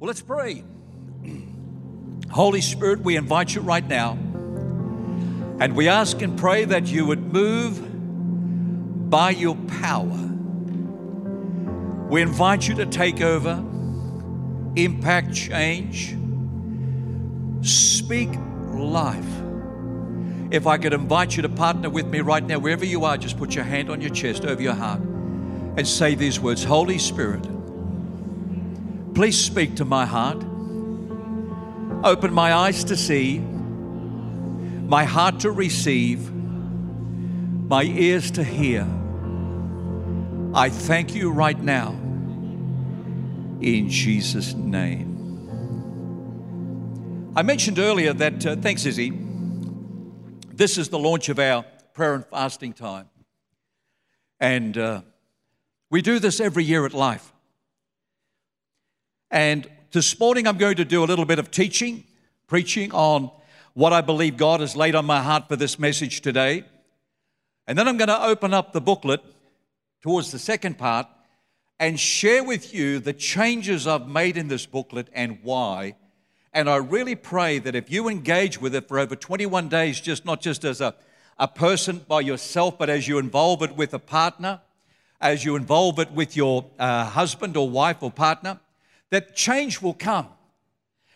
Well, let's pray. Holy Spirit, we invite you right now. And we ask and pray that you would move by your power. We invite you to take over, impact change, speak life. If I could invite you to partner with me right now, wherever you are, just put your hand on your chest over your heart and say these words Holy Spirit, please speak to my heart. Open my eyes to see, my heart to receive, my ears to hear. I thank you right now in Jesus' name. I mentioned earlier that, uh, thanks, Izzy, this is the launch of our prayer and fasting time. And uh, we do this every year at Life. And this morning I'm going to do a little bit of teaching, preaching on what I believe God has laid on my heart for this message today. And then I'm going to open up the booklet towards the second part and share with you the changes I've made in this booklet and why. And I really pray that if you engage with it for over 21 days, just not just as a, a person by yourself, but as you involve it with a partner, as you involve it with your uh, husband or wife or partner, that change will come.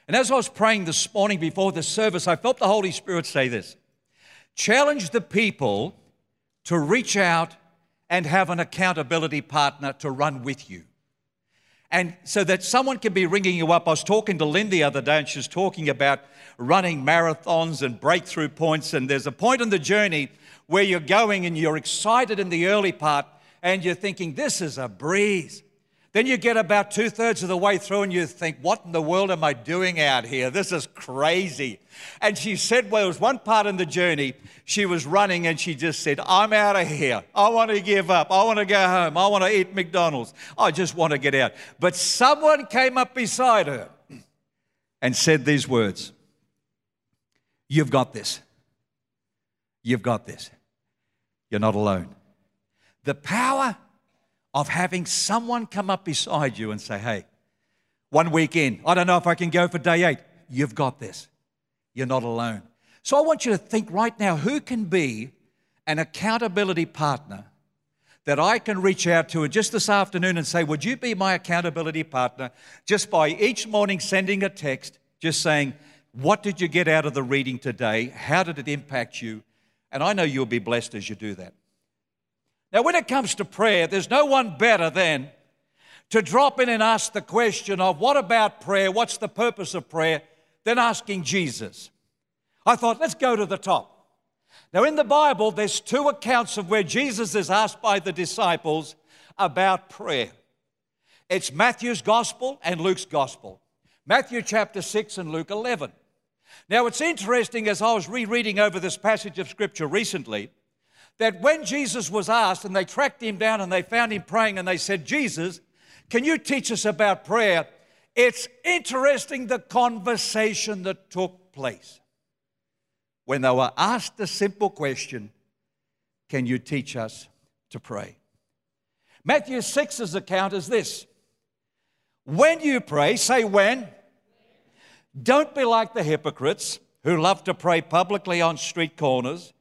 And as I was praying this morning before the service, I felt the Holy Spirit say this challenge the people to reach out and have an accountability partner to run with you. And so that someone can be ringing you up. I was talking to Lynn the other day, and she's talking about running marathons and breakthrough points. And there's a point in the journey where you're going and you're excited in the early part, and you're thinking, this is a breeze. Then you get about two thirds of the way through and you think, what in the world am I doing out here? This is crazy. And she said, well, there was one part in the journey she was running and she just said, I'm out of here. I want to give up. I want to go home. I want to eat McDonald's. I just want to get out. But someone came up beside her and said these words You've got this. You've got this. You're not alone. The power of having someone come up beside you and say, Hey, one week in, I don't know if I can go for day eight. You've got this. You're not alone. So I want you to think right now who can be an accountability partner that I can reach out to just this afternoon and say, Would you be my accountability partner? Just by each morning sending a text, just saying, What did you get out of the reading today? How did it impact you? And I know you'll be blessed as you do that. Now, when it comes to prayer, there's no one better than to drop in and ask the question of what about prayer? What's the purpose of prayer? Than asking Jesus. I thought, let's go to the top. Now, in the Bible, there's two accounts of where Jesus is asked by the disciples about prayer. It's Matthew's gospel and Luke's gospel. Matthew chapter 6 and Luke 11. Now, it's interesting as I was rereading over this passage of scripture recently that when Jesus was asked and they tracked him down and they found him praying and they said, Jesus, can you teach us about prayer? It's interesting the conversation that took place when they were asked the simple question, Can you teach us to pray? Matthew 6's account is this When you pray, say when. Don't be like the hypocrites who love to pray publicly on street corners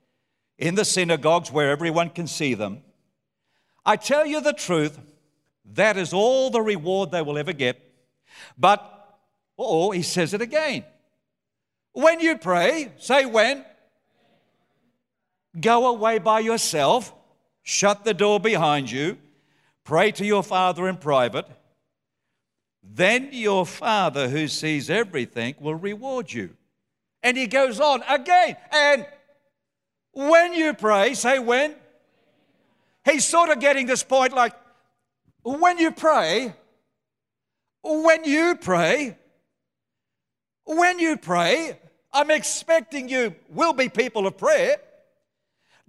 in the synagogues where everyone can see them. I tell you the truth, that is all the reward they will ever get. But, oh, he says it again. When you pray, say when, go away by yourself, shut the door behind you, pray to your Father in private. Then your Father who sees everything will reward you. And he goes on again, and when you pray, say when. He's sort of getting this point like, when you pray, when you pray, when you pray, I'm expecting you will be people of prayer.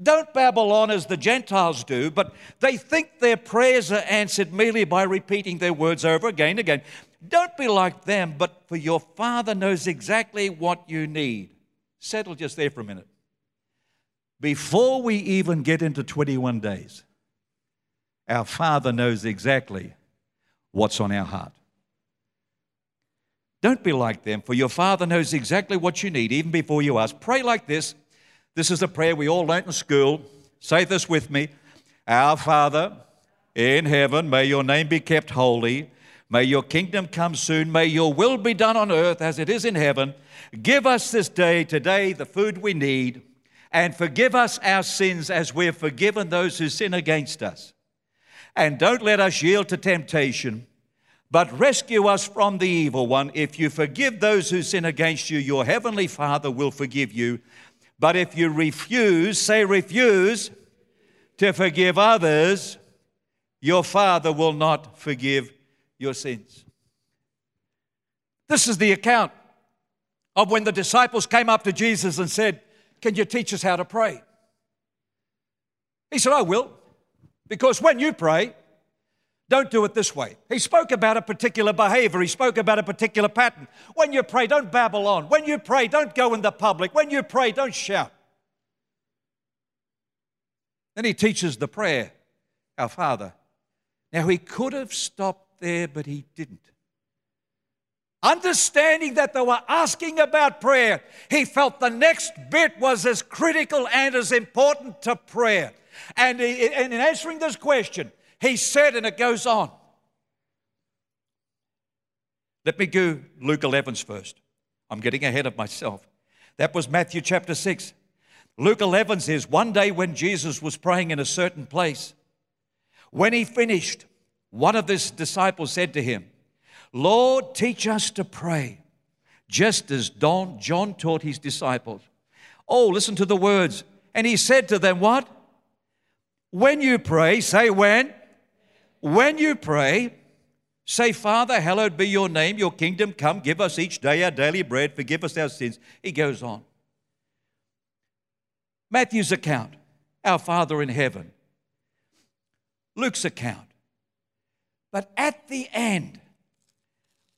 Don't babble on as the Gentiles do, but they think their prayers are answered merely by repeating their words over again and again. Don't be like them, but for your Father knows exactly what you need. Settle just there for a minute before we even get into 21 days, our Father knows exactly what's on our heart. Don't be like them, for your Father knows exactly what you need even before you ask. Pray like this. This is a prayer we all learnt in school. Say this with me Our Father in heaven, may your name be kept holy. May your kingdom come soon. May your will be done on earth as it is in heaven. Give us this day, today, the food we need, and forgive us our sins as we've forgiven those who sin against us. And don't let us yield to temptation, but rescue us from the evil one. If you forgive those who sin against you, your heavenly Father will forgive you. But if you refuse, say refuse, to forgive others, your Father will not forgive your sins. This is the account of when the disciples came up to Jesus and said, Can you teach us how to pray? He said, I will, because when you pray, don't do it this way. He spoke about a particular behavior. He spoke about a particular pattern. When you pray, don't babble on. When you pray, don't go in the public. When you pray, don't shout. Then he teaches the prayer, Our Father. Now, he could have stopped there, but he didn't. Understanding that they were asking about prayer, he felt the next bit was as critical and as important to prayer. And in answering this question, he said, and it goes on. Let me go Luke 11's first. I'm getting ahead of myself. That was Matthew chapter 6. Luke 11 says, One day when Jesus was praying in a certain place, when he finished, one of his disciples said to him, Lord, teach us to pray, just as Don, John taught his disciples. Oh, listen to the words. And he said to them, What? When you pray, say when. When you pray, say, Father, hallowed be your name, your kingdom come, give us each day our daily bread, forgive us our sins. He goes on. Matthew's account, our Father in heaven. Luke's account. But at the end,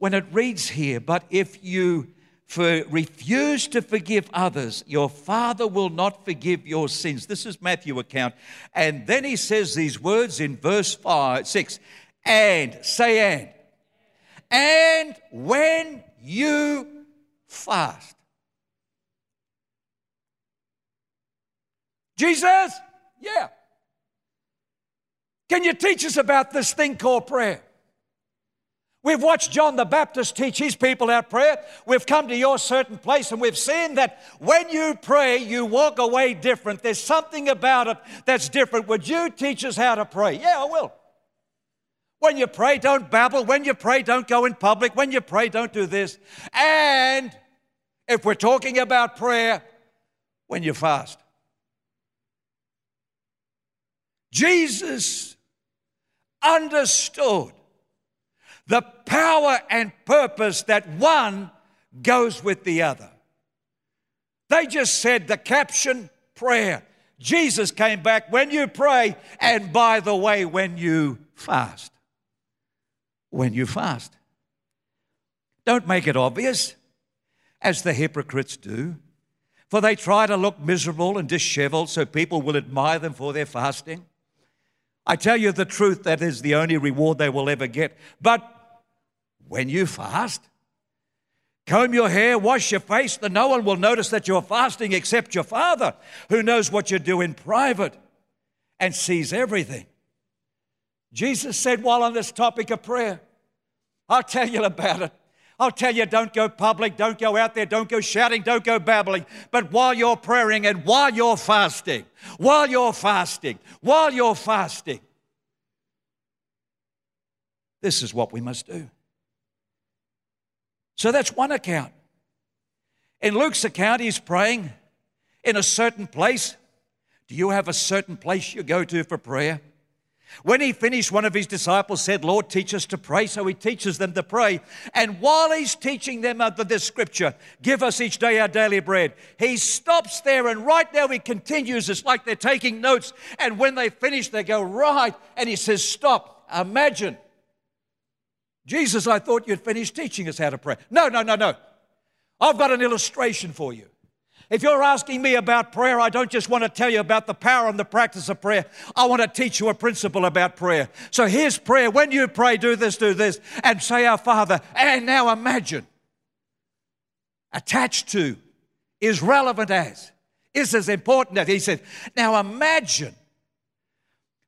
when it reads here, but if you for refuse to forgive others, your Father will not forgive your sins. This is Matthew account. And then he says these words in verse five, 6 and, say and, and when you fast. Jesus? Yeah. Can you teach us about this thing called prayer? We've watched John the Baptist teach his people out prayer. We've come to your certain place and we've seen that when you pray, you walk away different. There's something about it that's different. Would you teach us how to pray? Yeah, I will. When you pray, don't babble. When you pray, don't go in public. When you pray, don't do this. And if we're talking about prayer, when you fast. Jesus understood the power and purpose that one goes with the other. They just said the caption prayer. Jesus came back when you pray, and by the way, when you fast. When you fast. Don't make it obvious, as the hypocrites do, for they try to look miserable and disheveled so people will admire them for their fasting. I tell you the truth, that is the only reward they will ever get. But when you fast, comb your hair, wash your face, then no one will notice that you're fasting except your Father, who knows what you do in private and sees everything. Jesus said, while on this topic of prayer, I'll tell you about it. I'll tell you, don't go public, don't go out there, don't go shouting, don't go babbling. But while you're praying and while you're fasting, while you're fasting, while you're fasting, this is what we must do. So that's one account. In Luke's account, he's praying in a certain place. Do you have a certain place you go to for prayer? When he finished, one of his disciples said, Lord, teach us to pray. So he teaches them to pray. And while he's teaching them under this scripture, give us each day our daily bread, he stops there and right now he continues. It's like they're taking notes. And when they finish, they go, right. And he says, stop. Imagine Jesus, I thought you'd finished teaching us how to pray. No, no, no, no. I've got an illustration for you. If you're asking me about prayer, I don't just want to tell you about the power and the practice of prayer. I want to teach you a principle about prayer. So here's prayer. When you pray, do this, do this, and say, Our Father. And now imagine attached to, is relevant as, is as important as. He said, Now imagine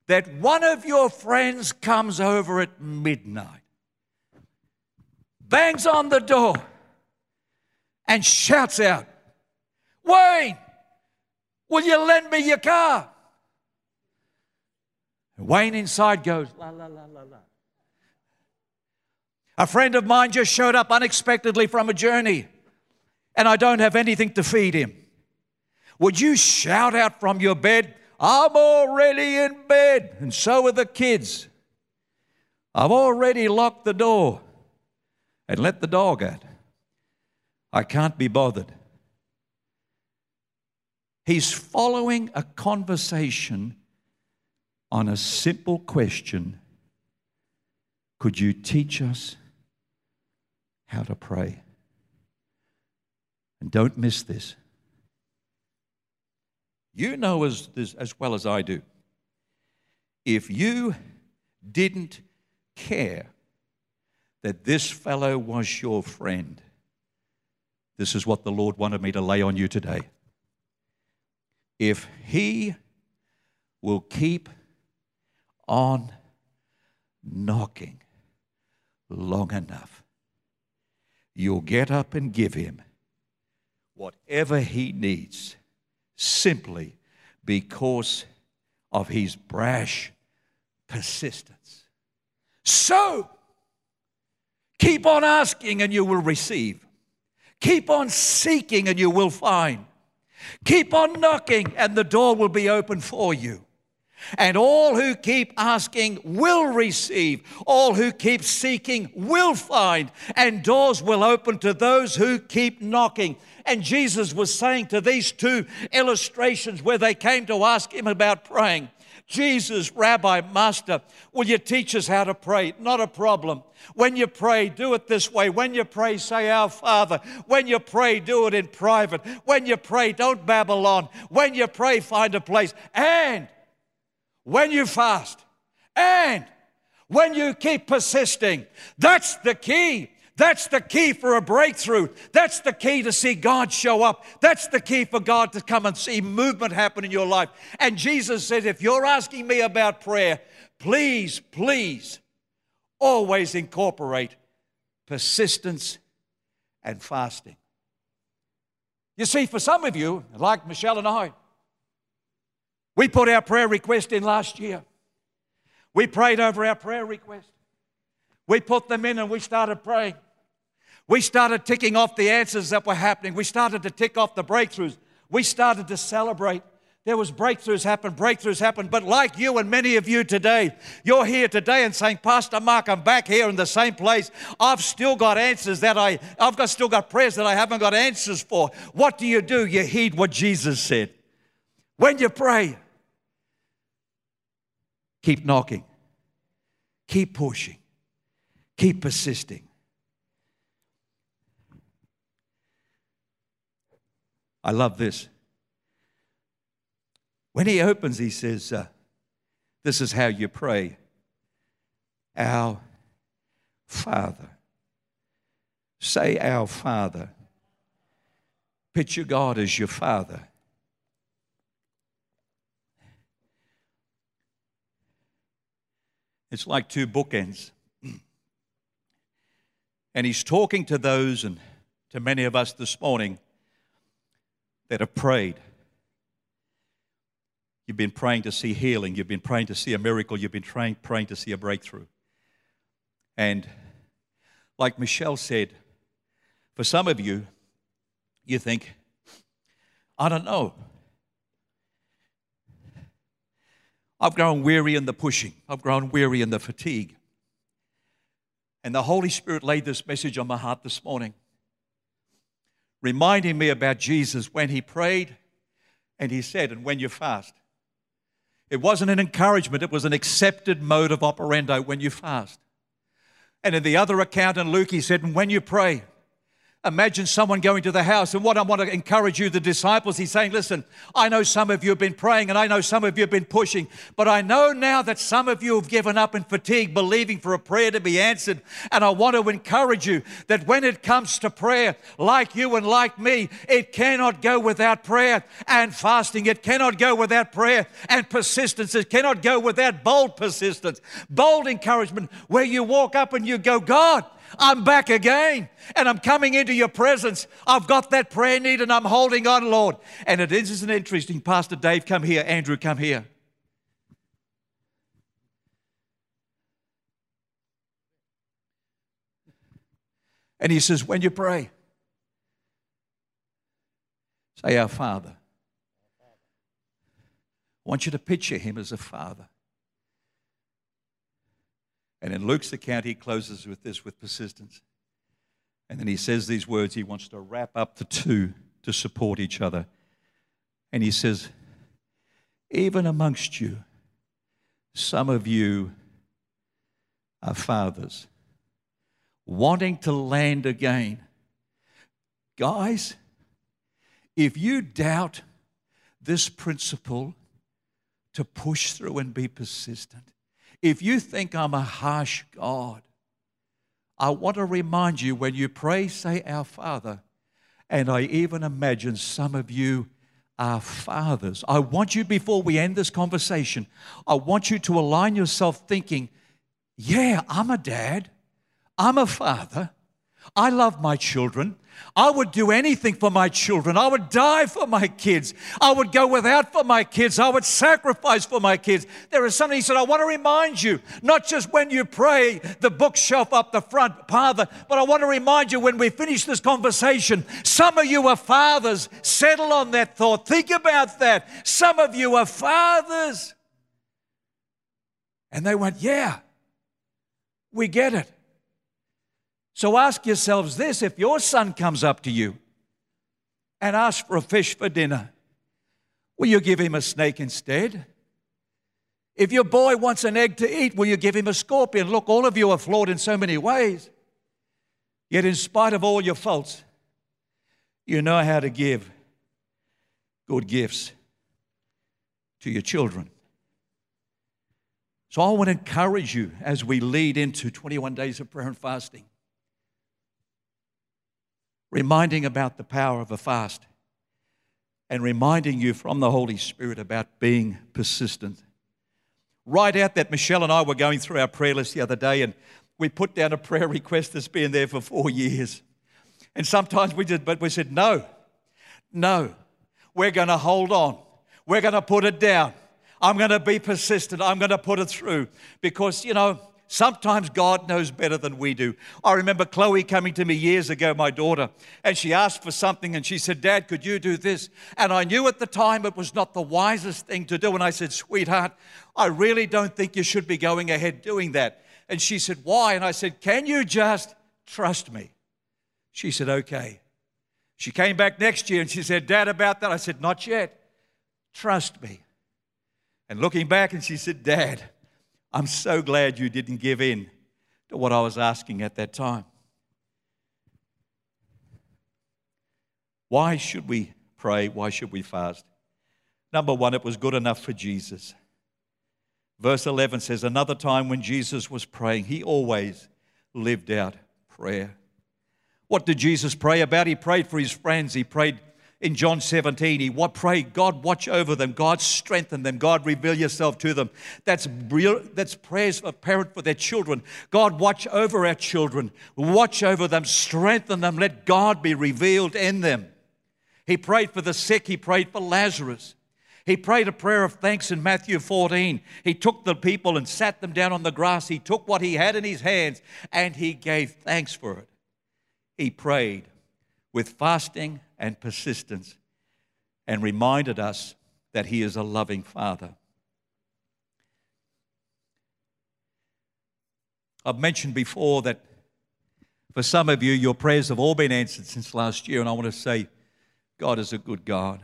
that one of your friends comes over at midnight, bangs on the door, and shouts out, Wayne, will you lend me your car? And Wayne inside goes, La, la, la, la, la. A friend of mine just showed up unexpectedly from a journey, and I don't have anything to feed him. Would you shout out from your bed, I'm already in bed, and so are the kids. I've already locked the door and let the dog out. I can't be bothered. He's following a conversation on a simple question Could you teach us how to pray? And don't miss this. You know as, as well as I do, if you didn't care that this fellow was your friend, this is what the Lord wanted me to lay on you today. If he will keep on knocking long enough, you'll get up and give him whatever he needs simply because of his brash persistence. So, keep on asking and you will receive. Keep on seeking and you will find. Keep on knocking and the door will be open for you. And all who keep asking will receive. All who keep seeking will find. And doors will open to those who keep knocking. And Jesus was saying to these two illustrations where they came to ask him about praying, Jesus, Rabbi, Master, will you teach us how to pray? Not a problem. When you pray, do it this way. When you pray, say, Our Father. When you pray, do it in private. When you pray, don't babble on. When you pray, find a place. And when you fast, and when you keep persisting, that's the key. That's the key for a breakthrough. That's the key to see God show up. That's the key for God to come and see movement happen in your life. And Jesus said, if you're asking me about prayer, please, please always incorporate persistence and fasting. You see, for some of you, like Michelle and I, we put our prayer request in last year. We prayed over our prayer request. We put them in and we started praying. We started ticking off the answers that were happening. We started to tick off the breakthroughs. We started to celebrate. There was breakthroughs happen, breakthroughs happen. But like you and many of you today, you're here today and saying, Pastor Mark, I'm back here in the same place. I've still got answers that I, I've got, still got prayers that I haven't got answers for. What do you do? You heed what Jesus said. When you pray, keep knocking, keep pushing, keep persisting. I love this. When he opens, he says, uh, This is how you pray. Our Father. Say, Our Father. Picture God as your Father. It's like two bookends. And he's talking to those and to many of us this morning that have prayed. You've been praying to see healing. You've been praying to see a miracle. You've been praying, to see a breakthrough. And like Michelle said, for some of you, you think, I don't know. I've grown weary in the pushing, I've grown weary in the fatigue. And the Holy Spirit laid this message on my heart this morning reminding me about Jesus when he prayed and he said, and when you fast. It wasn't an encouragement, it was an accepted mode of operandi when you fast. And in the other account in Luke, he said, and when you pray, Imagine someone going to the house, and what I want to encourage you, the disciples, he's saying, Listen, I know some of you have been praying, and I know some of you have been pushing, but I know now that some of you have given up in fatigue, believing for a prayer to be answered. And I want to encourage you that when it comes to prayer, like you and like me, it cannot go without prayer and fasting. It cannot go without prayer and persistence. It cannot go without bold persistence, bold encouragement, where you walk up and you go, God, I'm back again and I'm coming into your presence. I've got that prayer need and I'm holding on, Lord. And it is isn't interesting. Pastor Dave, come here. Andrew, come here. And he says, when you pray, say, Our Father. I want you to picture him as a father. And in Luke's account, he closes with this with persistence. And then he says these words. He wants to wrap up the two to support each other. And he says, Even amongst you, some of you are fathers wanting to land again. Guys, if you doubt this principle to push through and be persistent, if you think I'm a harsh God, I want to remind you when you pray, say, Our Father. And I even imagine some of you are fathers. I want you, before we end this conversation, I want you to align yourself thinking, Yeah, I'm a dad, I'm a father, I love my children. I would do anything for my children. I would die for my kids. I would go without for my kids. I would sacrifice for my kids. There is something he said, I want to remind you, not just when you pray the bookshelf up the front, Father, but I want to remind you when we finish this conversation, some of you are fathers. Settle on that thought. Think about that. Some of you are fathers. And they went, Yeah, we get it. So ask yourselves this if your son comes up to you and asks for a fish for dinner, will you give him a snake instead? If your boy wants an egg to eat, will you give him a scorpion? Look, all of you are flawed in so many ways. Yet, in spite of all your faults, you know how to give good gifts to your children. So, I want to encourage you as we lead into 21 days of prayer and fasting reminding about the power of a fast and reminding you from the Holy Spirit about being persistent. Right out that Michelle and I were going through our prayer list the other day, and we put down a prayer request that's been there for four years. And sometimes we did, but we said, no, no, we're going to hold on. We're going to put it down. I'm going to be persistent. I'm going to put it through because, you know, Sometimes God knows better than we do. I remember Chloe coming to me years ago, my daughter, and she asked for something and she said, Dad, could you do this? And I knew at the time it was not the wisest thing to do. And I said, Sweetheart, I really don't think you should be going ahead doing that. And she said, Why? And I said, Can you just trust me? She said, Okay. She came back next year and she said, Dad, about that. I said, Not yet. Trust me. And looking back, and she said, Dad, I'm so glad you didn't give in to what I was asking at that time. Why should we pray? Why should we fast? Number one, it was good enough for Jesus. Verse 11 says, Another time when Jesus was praying, he always lived out prayer. What did Jesus pray about? He prayed for his friends, he prayed in John 17, he what pray, God watch over them, God strengthen them, God reveal yourself to them. That's real, that's prayers of parent for their children. God watch over our children, watch over them, strengthen them, let God be revealed in them. He prayed for the sick, he prayed for Lazarus. He prayed a prayer of thanks in Matthew 14. He took the people and sat them down on the grass. He took what he had in his hands and he gave thanks for it. He prayed with fasting and persistence and reminded us that He is a loving Father. I've mentioned before that for some of you, your prayers have all been answered since last year, and I want to say, God is a good God.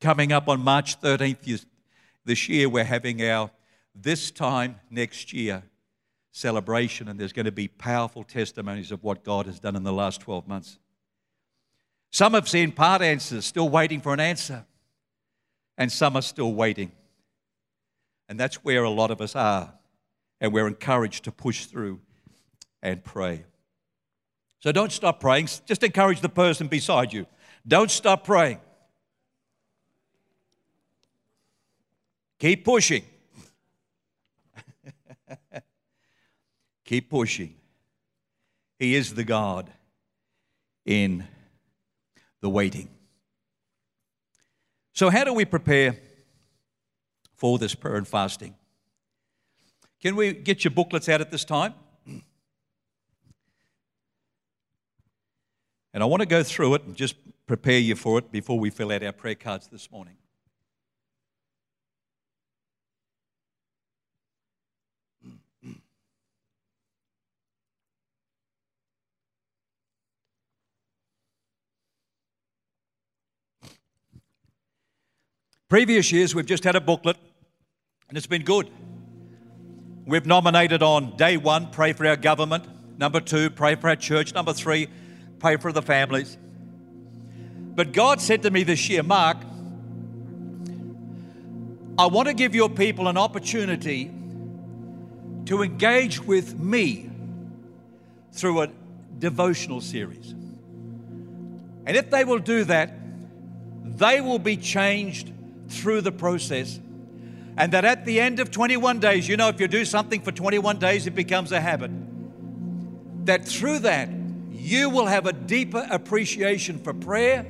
Coming up on March 13th this year, we're having our this time next year celebration, and there's going to be powerful testimonies of what God has done in the last 12 months. Some have seen part answers, still waiting for an answer, and some are still waiting. And that's where a lot of us are, and we're encouraged to push through and pray. So don't stop praying. Just encourage the person beside you. Don't stop praying. Keep pushing. Keep pushing. He is the God in the waiting. So, how do we prepare for this prayer and fasting? Can we get your booklets out at this time? And I want to go through it and just prepare you for it before we fill out our prayer cards this morning. Previous years, we've just had a booklet, and it's been good. We've nominated on day one, pray for our government. Number two, pray for our church. Number three, pray for the families. But God said to me this year, Mark, I want to give your people an opportunity to engage with me through a devotional series. And if they will do that, they will be changed through the process. And that at the end of 21 days, you know, if you do something for 21 days, it becomes a habit. That through that, you will have a deeper appreciation for prayer,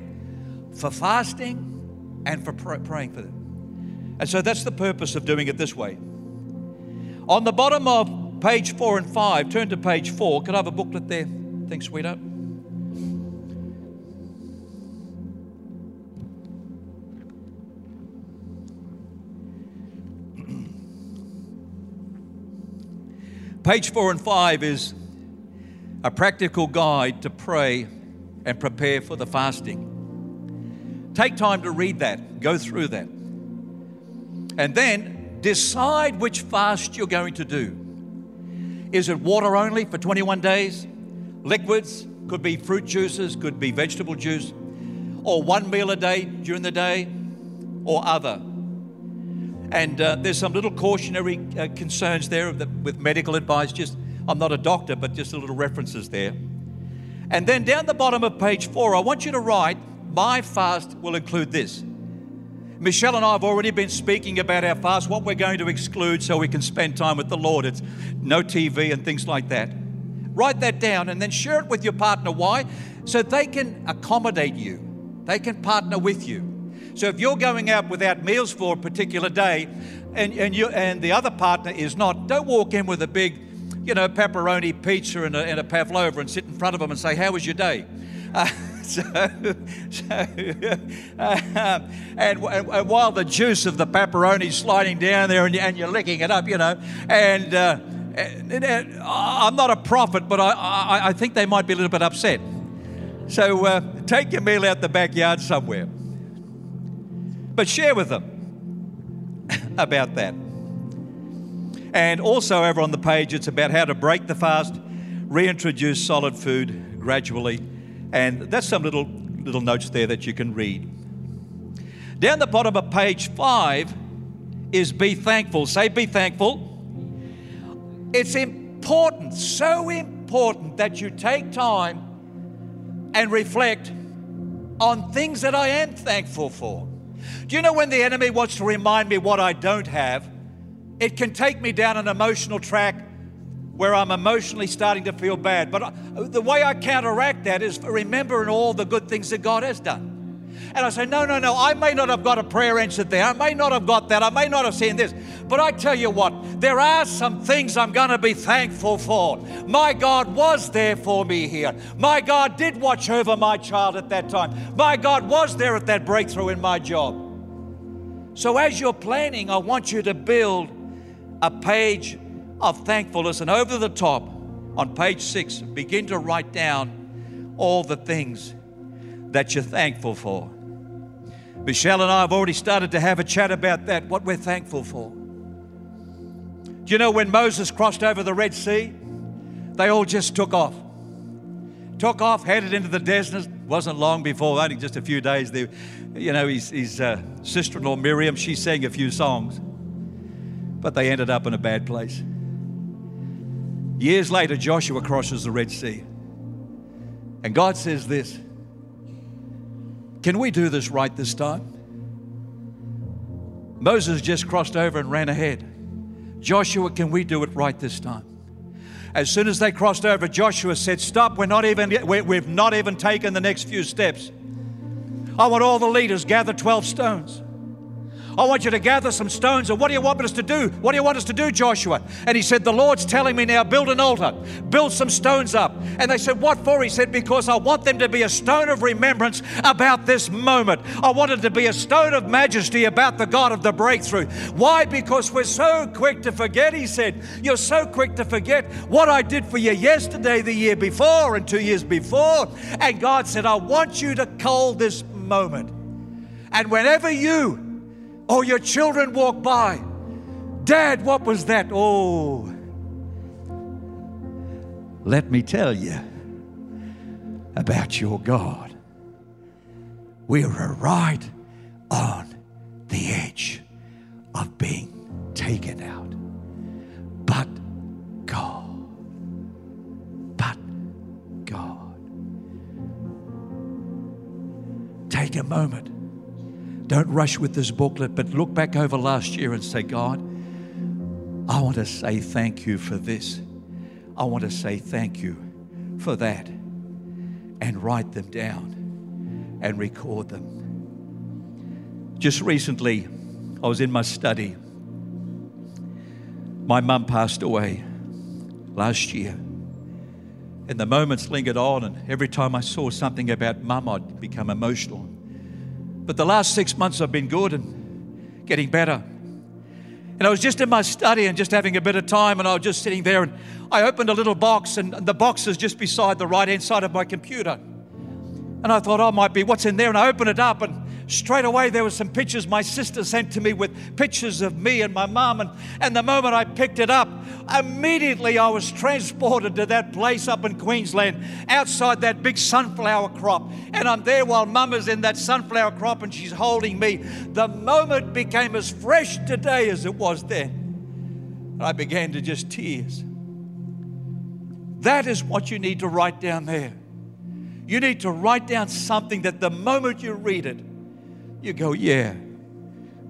for fasting, and for pr- praying for them. And so that's the purpose of doing it this way. On the bottom of page four and five, turn to page four. Could I have a booklet there? Thanks, sweetheart. Page four and five is a practical guide to pray and prepare for the fasting. Take time to read that, go through that. And then decide which fast you're going to do. Is it water only for 21 days? Liquids, could be fruit juices, could be vegetable juice, or one meal a day during the day, or other. And uh, there's some little cautionary uh, concerns there with medical advice. Just, I'm not a doctor, but just a little references there. And then down the bottom of page four, I want you to write, My fast will include this. Michelle and I have already been speaking about our fast, what we're going to exclude so we can spend time with the Lord. It's no TV and things like that. Write that down and then share it with your partner. Why? So they can accommodate you, they can partner with you. So if you're going out without meals for a particular day and, and, you, and the other partner is not, don't walk in with a big, you know, pepperoni pizza and a, and a pavlova and sit in front of them and say, How was your day? Uh, so, so uh, and, and, while the juice of the pepperoni is sliding down there and, and you're licking it up, you know, and, uh, and I'm not a prophet, but I, I, I, think they might be a little bit upset. So uh, take your meal out the backyard somewhere. But share with them about that. And also, over on the page, it's about how to break the fast, reintroduce solid food gradually. And that's some little, little notes there that you can read. Down the bottom of page five is be thankful. Say, be thankful. It's important, so important that you take time and reflect on things that I am thankful for. Do you know when the enemy wants to remind me what I don't have? It can take me down an emotional track where I'm emotionally starting to feel bad. But uh, the way I counteract that is remembering all the good things that God has done. And I say, no, no, no, I may not have got a prayer answered there. I may not have got that. I may not have seen this. But I tell you what, there are some things I'm going to be thankful for. My God was there for me here. My God did watch over my child at that time. My God was there at that breakthrough in my job. So as you're planning, I want you to build a page of thankfulness. And over the top, on page six, begin to write down all the things that you're thankful for. Michelle and I have already started to have a chat about that, what we're thankful for. Do you know when Moses crossed over the Red Sea? They all just took off took off, headed into the desert. Wasn't long before, only just a few days. There, you know, his, his uh, sister-in-law Miriam, she sang a few songs, but they ended up in a bad place. Years later, Joshua crosses the Red Sea, and God says this: Can we do this right this time? Moses just crossed over and ran ahead. Joshua, can we do it right this time? As soon as they crossed over, Joshua said, Stop, we're not even, we've not even taken the next few steps. I want all the leaders gather 12 stones. I want you to gather some stones. And what do you want us to do? What do you want us to do, Joshua? And he said, The Lord's telling me now, build an altar, build some stones up. And they said, What for? He said, Because I want them to be a stone of remembrance about this moment. I want it to be a stone of majesty about the God of the breakthrough. Why? Because we're so quick to forget, he said. You're so quick to forget what I did for you yesterday, the year before, and two years before. And God said, I want you to call this moment. And whenever you oh, your children walk by. Dad, what was that? Oh, let me tell you about your God. We are right on the edge of being taken out. But God, but God. Take a moment don't rush with this booklet, but look back over last year and say, God, I want to say thank you for this. I want to say thank you for that. And write them down and record them. Just recently, I was in my study. My mum passed away last year. And the moments lingered on, and every time I saw something about mum, I'd become emotional. But the last six months I've been good and getting better. And I was just in my study and just having a bit of time, and I was just sitting there, and I opened a little box, and the box is just beside the right hand side of my computer. And I thought, oh, might be what's in there. And I opened it up, and straight away there were some pictures my sister sent to me with pictures of me and my mom. And, and the moment I picked it up, immediately I was transported to that place up in Queensland outside that big sunflower crop. And I'm there while mum is in that sunflower crop and she's holding me. The moment became as fresh today as it was then. And I began to just tears. That is what you need to write down there. You need to write down something that the moment you read it, you go, yeah,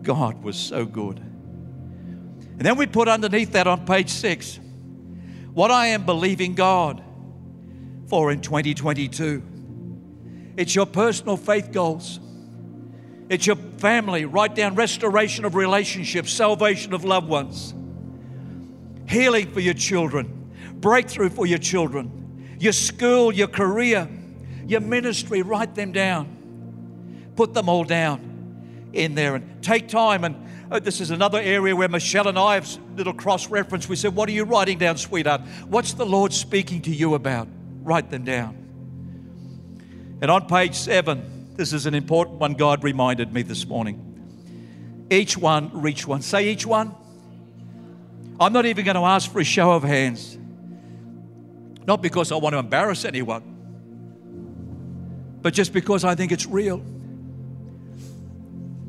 God was so good. And then we put underneath that on page six what I am believing God for in 2022. It's your personal faith goals. It's your family. Write down restoration of relationships, salvation of loved ones, healing for your children, breakthrough for your children, your school, your career, your ministry. Write them down. Put them all down in there and take time. And oh, this is another area where Michelle and I have little cross reference. We said, What are you writing down, sweetheart? What's the Lord speaking to you about? Write them down. And on page seven, this is an important one God reminded me this morning. Each one, reach one. Say each one. I'm not even going to ask for a show of hands. Not because I want to embarrass anyone, but just because I think it's real.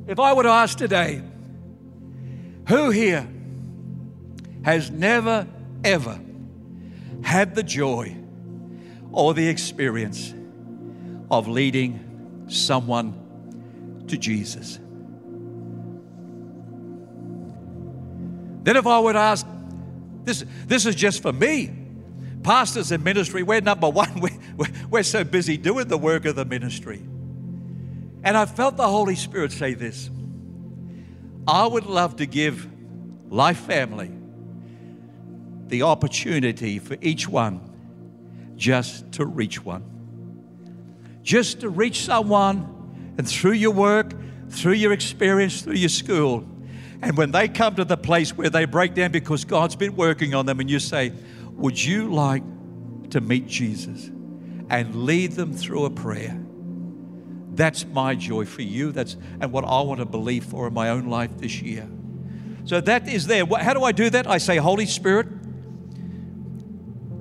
If I were to ask today, who here has never, ever had the joy or the experience of leading someone to Jesus? Then, if I would ask, this, this is just for me. Pastors in ministry, we're number one. We're, we're so busy doing the work of the ministry. And I felt the Holy Spirit say this I would love to give Life Family the opportunity for each one just to reach one. Just to reach someone, and through your work, through your experience, through your school, and when they come to the place where they break down because God's been working on them, and you say, Would you like to meet Jesus? And lead them through a prayer. That's my joy for you. That's and what I want to believe for in my own life this year. So that is there. How do I do that? I say, Holy Spirit,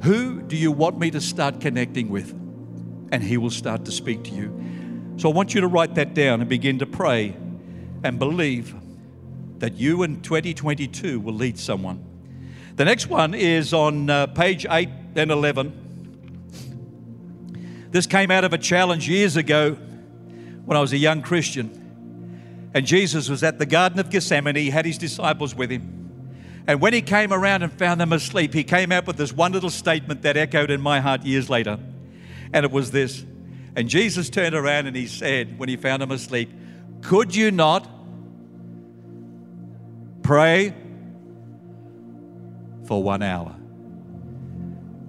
who do you want me to start connecting with? and He will start to speak to you. So I want you to write that down and begin to pray and believe that you in 2022 will lead someone. The next one is on uh, page 8 and 11. This came out of a challenge years ago when I was a young Christian. And Jesus was at the Garden of Gethsemane. He had his disciples with him. And when he came around and found them asleep, he came out with this one little statement that echoed in my heart years later. And it was this. And Jesus turned around and he said, when he found them asleep, Could you not pray for one hour?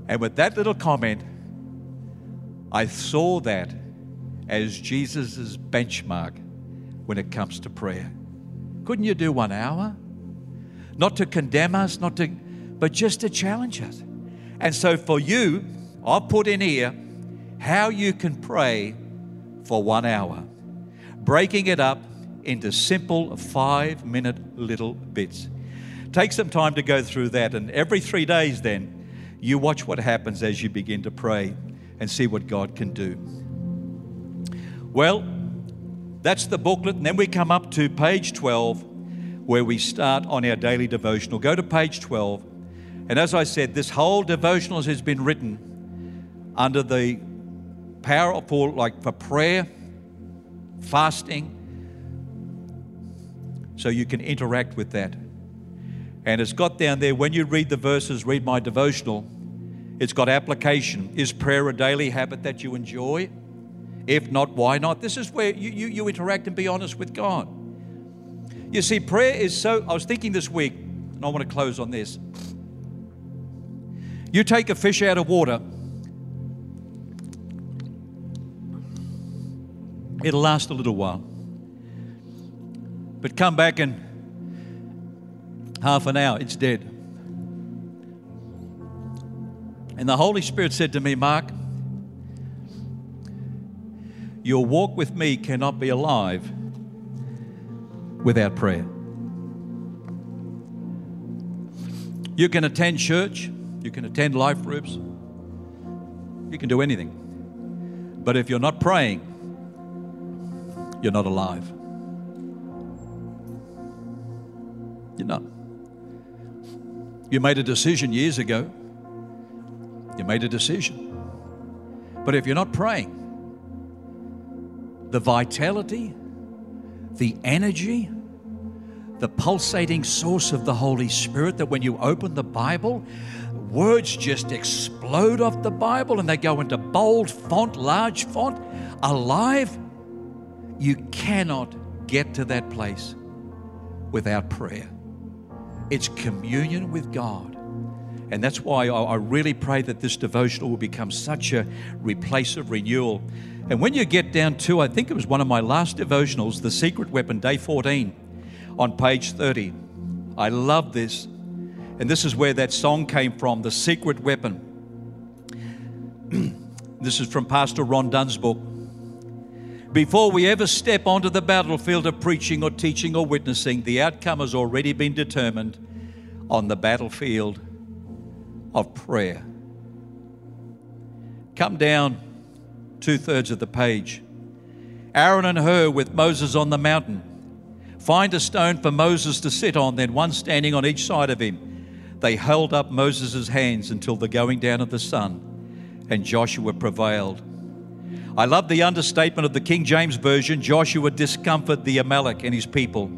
And with that little comment, I saw that as Jesus' benchmark when it comes to prayer. Couldn't you do one hour? Not to condemn us, not to, but just to challenge us. And so for you, I've put in here how you can pray for one hour, breaking it up into simple five minute little bits. Take some time to go through that, and every three days, then, you watch what happens as you begin to pray and see what God can do. Well, that's the booklet. And then we come up to page 12, where we start on our daily devotional. Go to page 12. And as I said, this whole devotional has been written under the power for like for prayer, fasting, so you can interact with that. And it's got down there when you read the verses, read my devotional, it's got application. Is prayer a daily habit that you enjoy? If not, why not? This is where you, you, you interact and be honest with God. You see, prayer is so. I was thinking this week, and I want to close on this. You take a fish out of water, it'll last a little while. But come back in half an hour, it's dead. And the Holy Spirit said to me, Mark, your walk with me cannot be alive without prayer. You can attend church, you can attend life groups, you can do anything. But if you're not praying, you're not alive. You're not. You made a decision years ago. You made a decision. But if you're not praying, the vitality, the energy, the pulsating source of the Holy Spirit that when you open the Bible, words just explode off the Bible and they go into bold font, large font, alive. You cannot get to that place without prayer. It's communion with God. And that's why I really pray that this devotional will become such a replace of renewal and when you get down to, I think it was one of my last devotionals, The Secret Weapon, day 14, on page 30. I love this. And this is where that song came from, The Secret Weapon. this is from Pastor Ron Dunn's book. Before we ever step onto the battlefield of preaching or teaching or witnessing, the outcome has already been determined on the battlefield of prayer. Come down two thirds of the page. Aaron and Hur with Moses on the mountain. Find a stone for Moses to sit on, then one standing on each side of him. They held up Moses' hands until the going down of the sun, and Joshua prevailed. I love the understatement of the King James Version Joshua discomfited the Amalek and his people.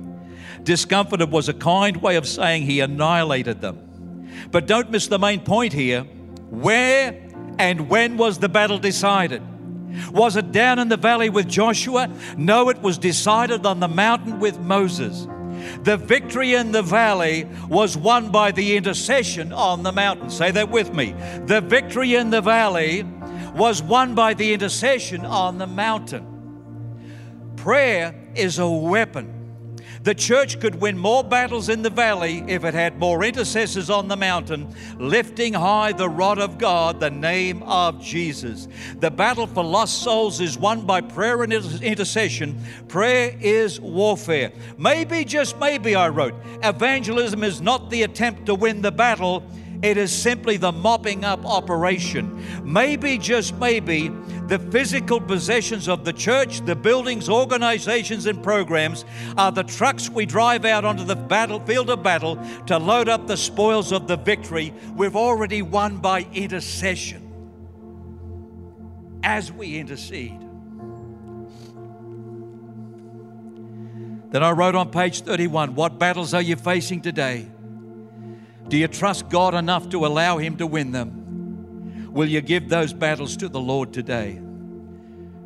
Discomfited was a kind way of saying he annihilated them. But don't miss the main point here. Where and when was the battle decided? Was it down in the valley with Joshua? No, it was decided on the mountain with Moses. The victory in the valley was won by the intercession on the mountain. Say that with me. The victory in the valley was won by the intercession on the mountain. Prayer is a weapon the church could win more battles in the valley if it had more intercessors on the mountain, lifting high the rod of God, the name of Jesus. The battle for lost souls is won by prayer and intercession. Prayer is warfare. Maybe, just maybe, I wrote, evangelism is not the attempt to win the battle. It is simply the mopping up operation. Maybe, just maybe, The physical possessions of the church, the buildings, organizations, and programs are the trucks we drive out onto the battlefield of battle to load up the spoils of the victory we've already won by intercession. As we intercede. Then I wrote on page 31 What battles are you facing today? Do you trust God enough to allow Him to win them? Will you give those battles to the Lord today?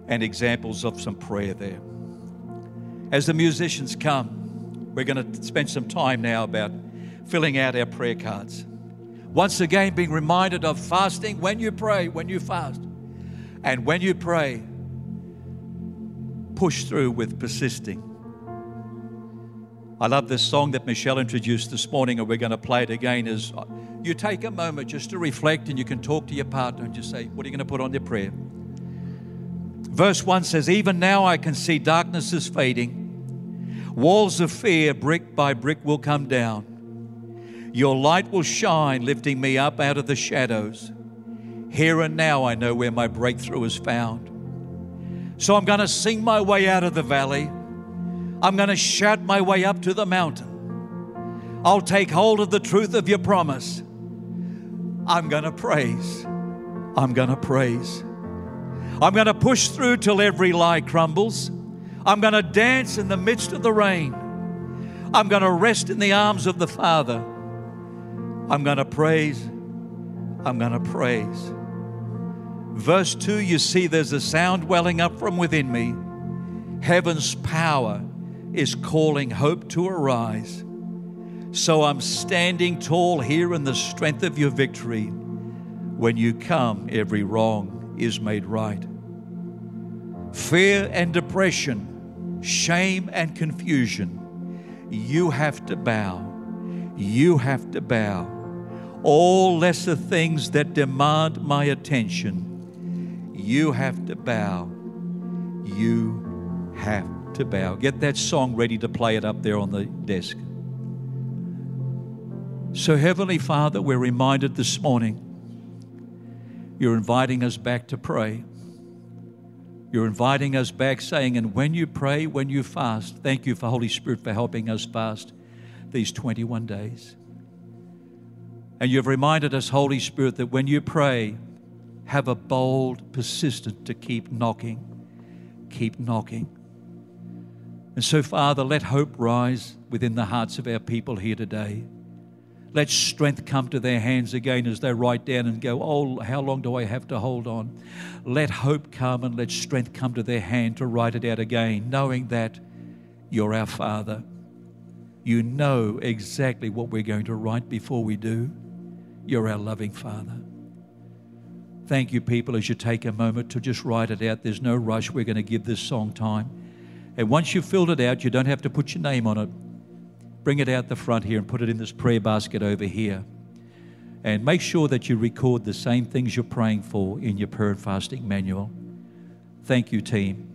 And examples of some prayer there. As the musicians come, we're going to spend some time now about filling out our prayer cards. Once again, being reminded of fasting when you pray, when you fast. And when you pray, push through with persisting. I love this song that Michelle introduced this morning, and we're going to play it again. Is uh, you take a moment just to reflect and you can talk to your partner and just say, What are you going to put on your prayer? Verse 1 says, Even now I can see darkness is fading. Walls of fear, brick by brick, will come down. Your light will shine, lifting me up out of the shadows. Here and now I know where my breakthrough is found. So I'm going to sing my way out of the valley. I'm going to shout my way up to the mountain. I'll take hold of the truth of your promise. I'm going to praise. I'm going to praise. I'm going to push through till every lie crumbles. I'm going to dance in the midst of the rain. I'm going to rest in the arms of the Father. I'm going to praise. I'm going to praise. Verse 2 you see there's a sound welling up from within me. Heaven's power is calling hope to arise. So I'm standing tall here in the strength of your victory. When you come, every wrong is made right. Fear and depression, shame and confusion, you have to bow. You have to bow. All lesser things that demand my attention, you have to bow. You have to bow. Get that song ready to play it up there on the desk. So, Heavenly Father, we're reminded this morning you're inviting us back to pray. You're inviting us back, saying, and when you pray, when you fast, thank you for Holy Spirit for helping us fast these 21 days. And you've reminded us, Holy Spirit, that when you pray, have a bold persistent to keep knocking, keep knocking. And so, Father, let hope rise within the hearts of our people here today. Let strength come to their hands again as they write down and go, Oh, how long do I have to hold on? Let hope come and let strength come to their hand to write it out again, knowing that you're our Father. You know exactly what we're going to write before we do. You're our loving Father. Thank you, people, as you take a moment to just write it out. There's no rush. We're going to give this song time. And once you've filled it out, you don't have to put your name on it bring it out the front here and put it in this prayer basket over here. And make sure that you record the same things you're praying for in your prayer and fasting manual. Thank you, team.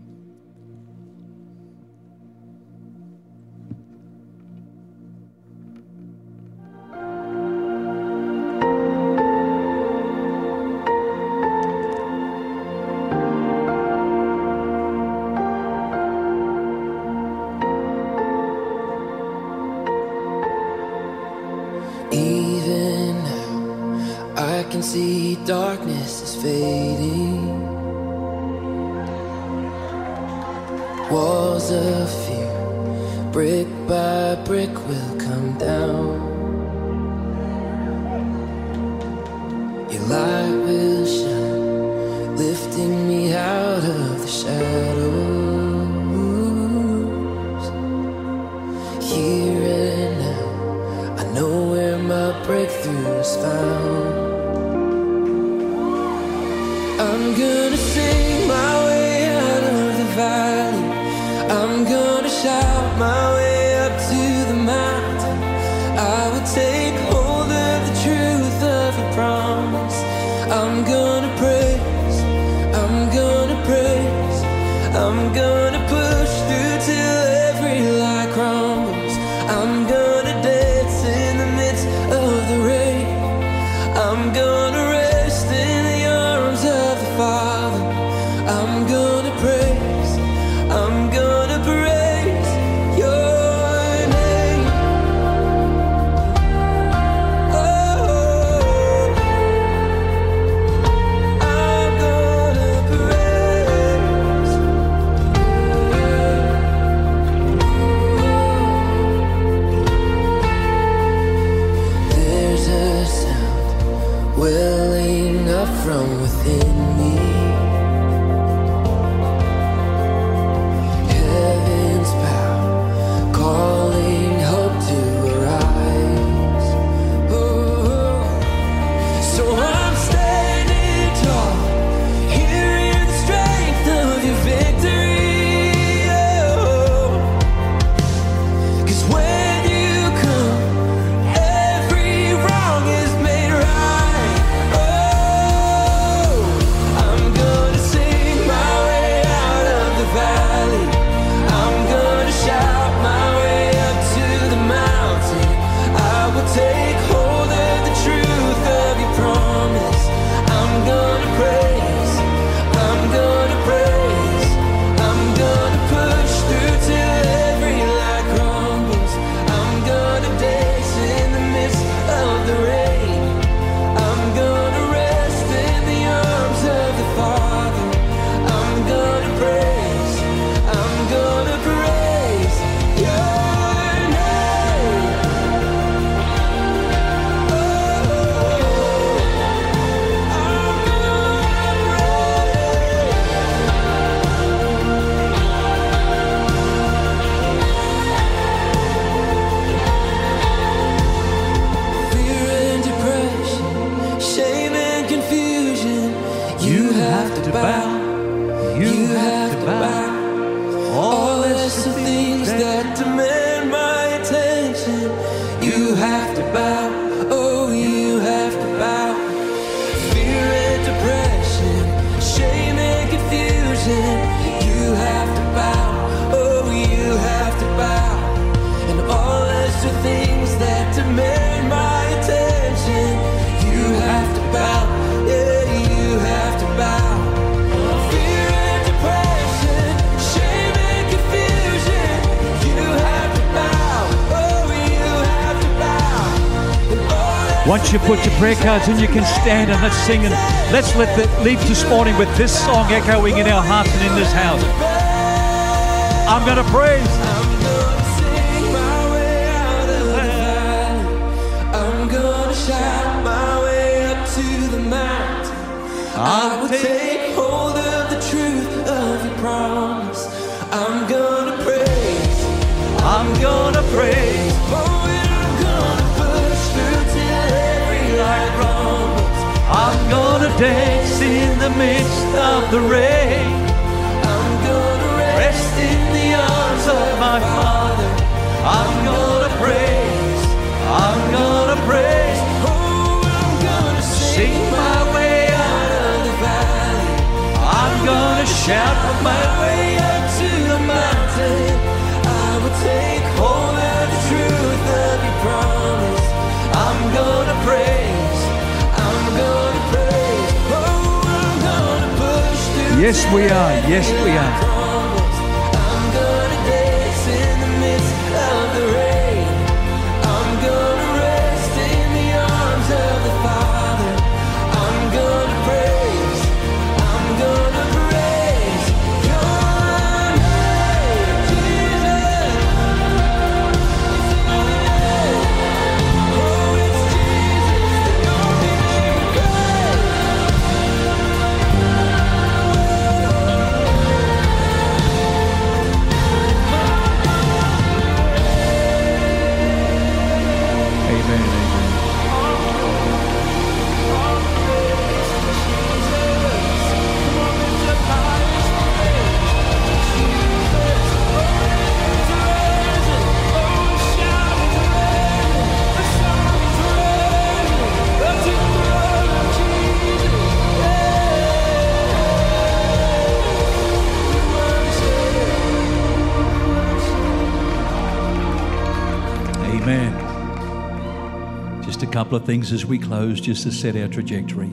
Prayer cards in, you can stand and let's sing and let's let the, leave this morning with this song echoing in our hearts and in this house. I'm going to praise. Midst of the rain. I'm gonna rest in the arms of my Father. I'm gonna praise. I'm gonna praise. Oh, I'm gonna sing my way out. of the valley. I'm gonna shout my way Yes, we are. Yes, we are. Couple of things as we close, just to set our trajectory.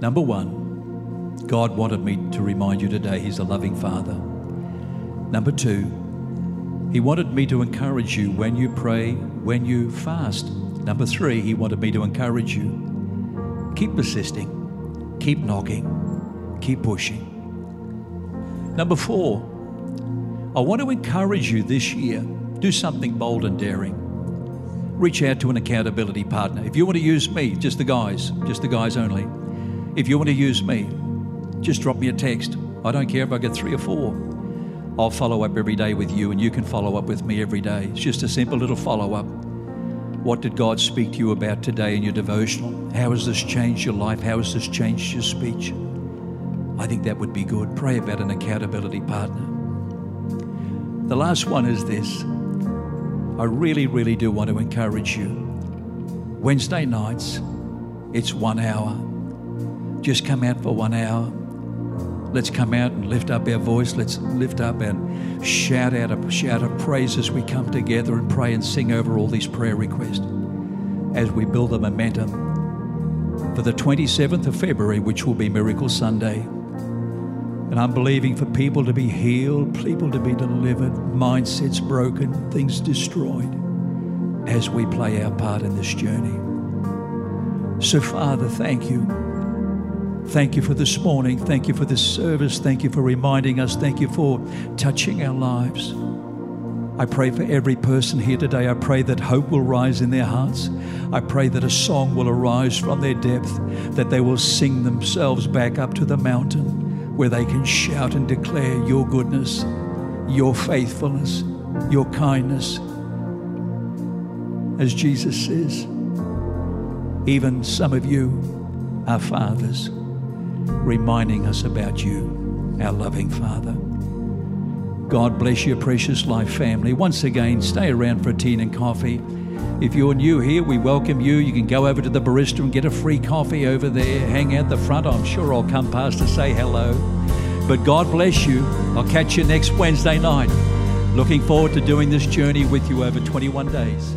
Number one, God wanted me to remind you today He's a loving Father. Number two, He wanted me to encourage you when you pray, when you fast. Number three, He wanted me to encourage you. Keep persisting, keep knocking, keep pushing. Number four, I want to encourage you this year do something bold and daring. Reach out to an accountability partner. If you want to use me, just the guys, just the guys only. If you want to use me, just drop me a text. I don't care if I get three or four. I'll follow up every day with you, and you can follow up with me every day. It's just a simple little follow up. What did God speak to you about today in your devotional? How has this changed your life? How has this changed your speech? I think that would be good. Pray about an accountability partner. The last one is this I really, really do want to encourage you. Wednesday nights, it's one hour. Just come out for one hour. Let's come out and lift up our voice. Let's lift up and shout out a shout of praise as we come together and pray and sing over all these prayer requests as we build the momentum for the 27th of February, which will be Miracle Sunday. And I'm believing for people to be healed, people to be delivered, mindsets broken, things destroyed as we play our part in this journey. So, Father, thank you. Thank you for this morning. Thank you for this service. Thank you for reminding us. Thank you for touching our lives. I pray for every person here today. I pray that hope will rise in their hearts. I pray that a song will arise from their depth, that they will sing themselves back up to the mountain where they can shout and declare your goodness, your faithfulness, your kindness. As Jesus says, even some of you are fathers, reminding us about you, our loving Father. God bless your precious life family. Once again, stay around for tea and coffee. If you're new here, we welcome you. You can go over to the barista and get a free coffee over there. Hang out the front. I'm sure I'll come past to say hello. But God bless you. I'll catch you next Wednesday night. Looking forward to doing this journey with you over 21 days.